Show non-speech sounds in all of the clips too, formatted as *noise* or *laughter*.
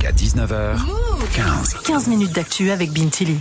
Jusqu'à 19h, 15. 15 minutes d'actu avec Bintili.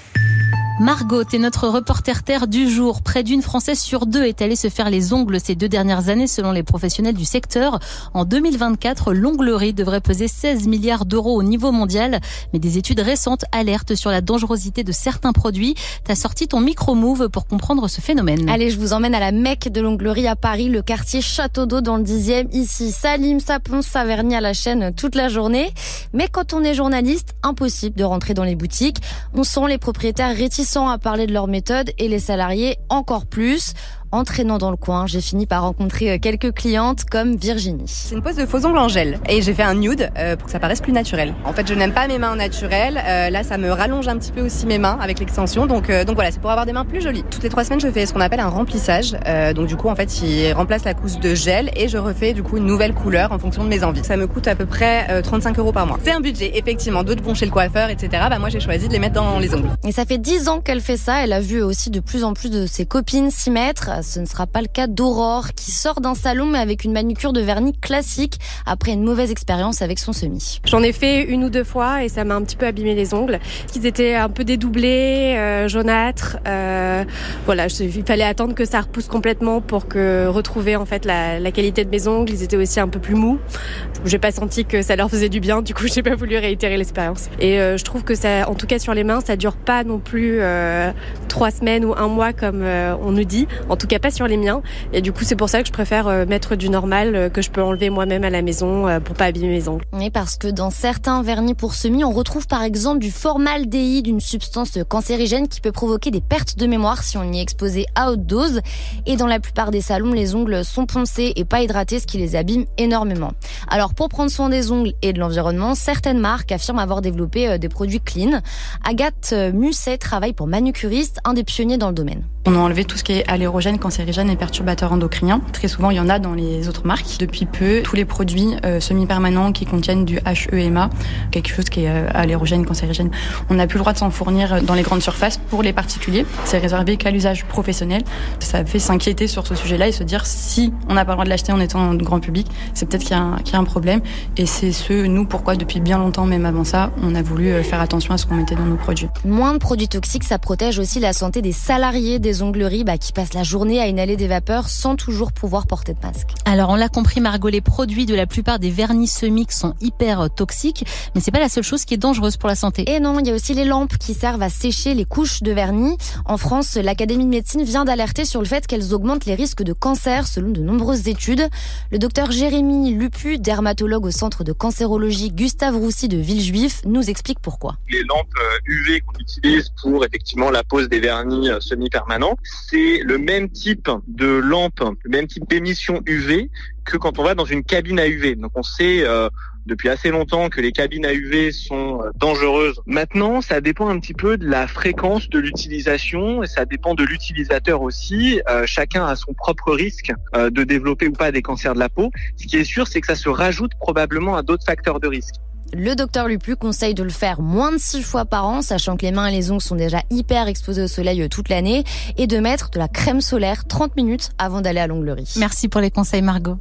Margot est notre reporter terre du jour. Près d'une Française sur deux est allée se faire les ongles ces deux dernières années selon les professionnels du secteur. En 2024, l'onglerie devrait peser 16 milliards d'euros au niveau mondial. Mais des études récentes alertent sur la dangerosité de certains produits. T'as sorti ton micro-move pour comprendre ce phénomène. Allez, je vous emmène à la Mecque de l'onglerie à Paris, le quartier Château d'Eau dans le 10e. Ici, Salim, Sapon, Saverny à la chaîne toute la journée. Mais quand on est journaliste, impossible de rentrer dans les boutiques. On sent les propriétaires réticents à parler de leur méthode et les salariés encore plus. Entraînant dans le coin, j'ai fini par rencontrer euh, quelques clientes comme Virginie. C'est une pose de faux ongles en gel et j'ai fait un nude euh, pour que ça paraisse plus naturel. En fait, je n'aime pas mes mains naturelles. Euh, là, ça me rallonge un petit peu aussi mes mains avec l'extension. Donc, donc voilà, c'est pour avoir des mains plus jolies. Toutes les trois semaines, je fais ce qu'on appelle un remplissage. donc du coup, en fait, il remplace la couche de gel et je refais du coup une nouvelle couleur en fonction de mes envies. Ça me coûte à peu près 35 euros par mois. C'est un budget, effectivement. D'autres vont chez le coiffeur, etc. Bah moi, j'ai choisi de les mettre dans les ongles. Et ça fait 10 ans qu'elle fait ça. Elle a vu aussi de plus en plus de ses copines s'y mettre. Ce ne sera pas le cas d'Aurore qui sort d'un salon mais avec une manucure de vernis classique après une mauvaise expérience avec son semi. J'en ai fait une ou deux fois et ça m'a un petit peu abîmé les ongles. Ils étaient un peu dédoublés, euh, jaunâtres. Euh, voilà, il fallait attendre que ça repousse complètement pour que retrouver en fait la, qualité de mes ongles. Ils étaient aussi un peu plus mous. J'ai pas senti que ça leur faisait du bien. Du coup, *laughs* j'ai pas voulu réitérer l'expérience. Et euh, je trouve que ça, en tout cas sur les mains, ça dure pas non plus trois semaines ou un mois comme on nous dit. En tout cas, pas sur les miens. Et du coup, c'est pour ça que je préfère euh, mettre du normal euh, que je peux enlever moi-même à la maison euh, pour pas abîmer mes ongles. Et parce que dans certains vernis pour semis, on retrouve par exemple du formaldéhyde, une substance cancérigène qui peut provoquer des pertes de mémoire si on y est exposé à haute dose. Et dans la plupart des salons, les ongles sont poncés et pas hydratés, ce qui les abîme énormément. Alors pour prendre soin des ongles et de l'environnement, certaines marques affirment avoir développé des produits clean. Agathe Musset travaille pour Manucuriste, un des pionniers dans le domaine. On a enlevé tout ce qui est allérogène, cancérigène et perturbateurs endocriniens. Très souvent, il y en a dans les autres marques. Depuis peu, tous les produits euh, semi-permanents qui contiennent du HEMA, quelque chose qui est euh, allérogène, cancérigène, on n'a plus le droit de s'en fournir dans les grandes surfaces pour les particuliers. C'est réservé qu'à l'usage professionnel. Ça fait s'inquiéter sur ce sujet-là et se dire si on n'a pas le droit de l'acheter en étant grand public, c'est peut-être qu'il y, a un problème. Et c'est ce, nous, pourquoi depuis bien longtemps, même avant ça, on a voulu euh, faire attention à ce qu'on mettait dans nos produits. Moins de produits toxiques, ça protège aussi la santé des salariés des ongleries bah, qui passent la journée à inhaler des vapeurs sans toujours pouvoir porter de masque. Alors on l'a compris Margot, les produits de la plupart des vernis semiques sont hyper toxiques, mais c'est pas la seule chose qui est dangereuse pour la santé. Et non, il y a aussi les lampes qui servent à sécher les couches de vernis. En France, l'Académie de médecine vient d'alerter sur le fait qu'elles augmentent les risques de cancer selon de nombreuses études. Le docteur Jérémy Lupu, dermatologue au centre de cancérologie Gustave Roussy de Villejuif, nous explique pourquoi. Les lampes UV qu'on utilise pour effectivement la pose des vernis semi-permanents, c'est le même type de lampe, le même type d'émission UV que quand on va dans une cabine à UV. Donc on sait euh, depuis assez longtemps que les cabines à UV sont dangereuses. Maintenant, ça dépend un petit peu de la fréquence de l'utilisation et ça dépend de l'utilisateur aussi. Euh, chacun a son propre risque euh, de développer ou pas des cancers de la peau. Ce qui est sûr, c'est que ça se rajoute probablement à d'autres facteurs de risque. Le docteur Lupu conseille de le faire moins de six fois par an, sachant que les mains et les ongles sont déjà hyper exposés au soleil toute l'année, et de mettre de la crème solaire 30 minutes avant d'aller à l'onglerie. Merci pour les conseils Margot.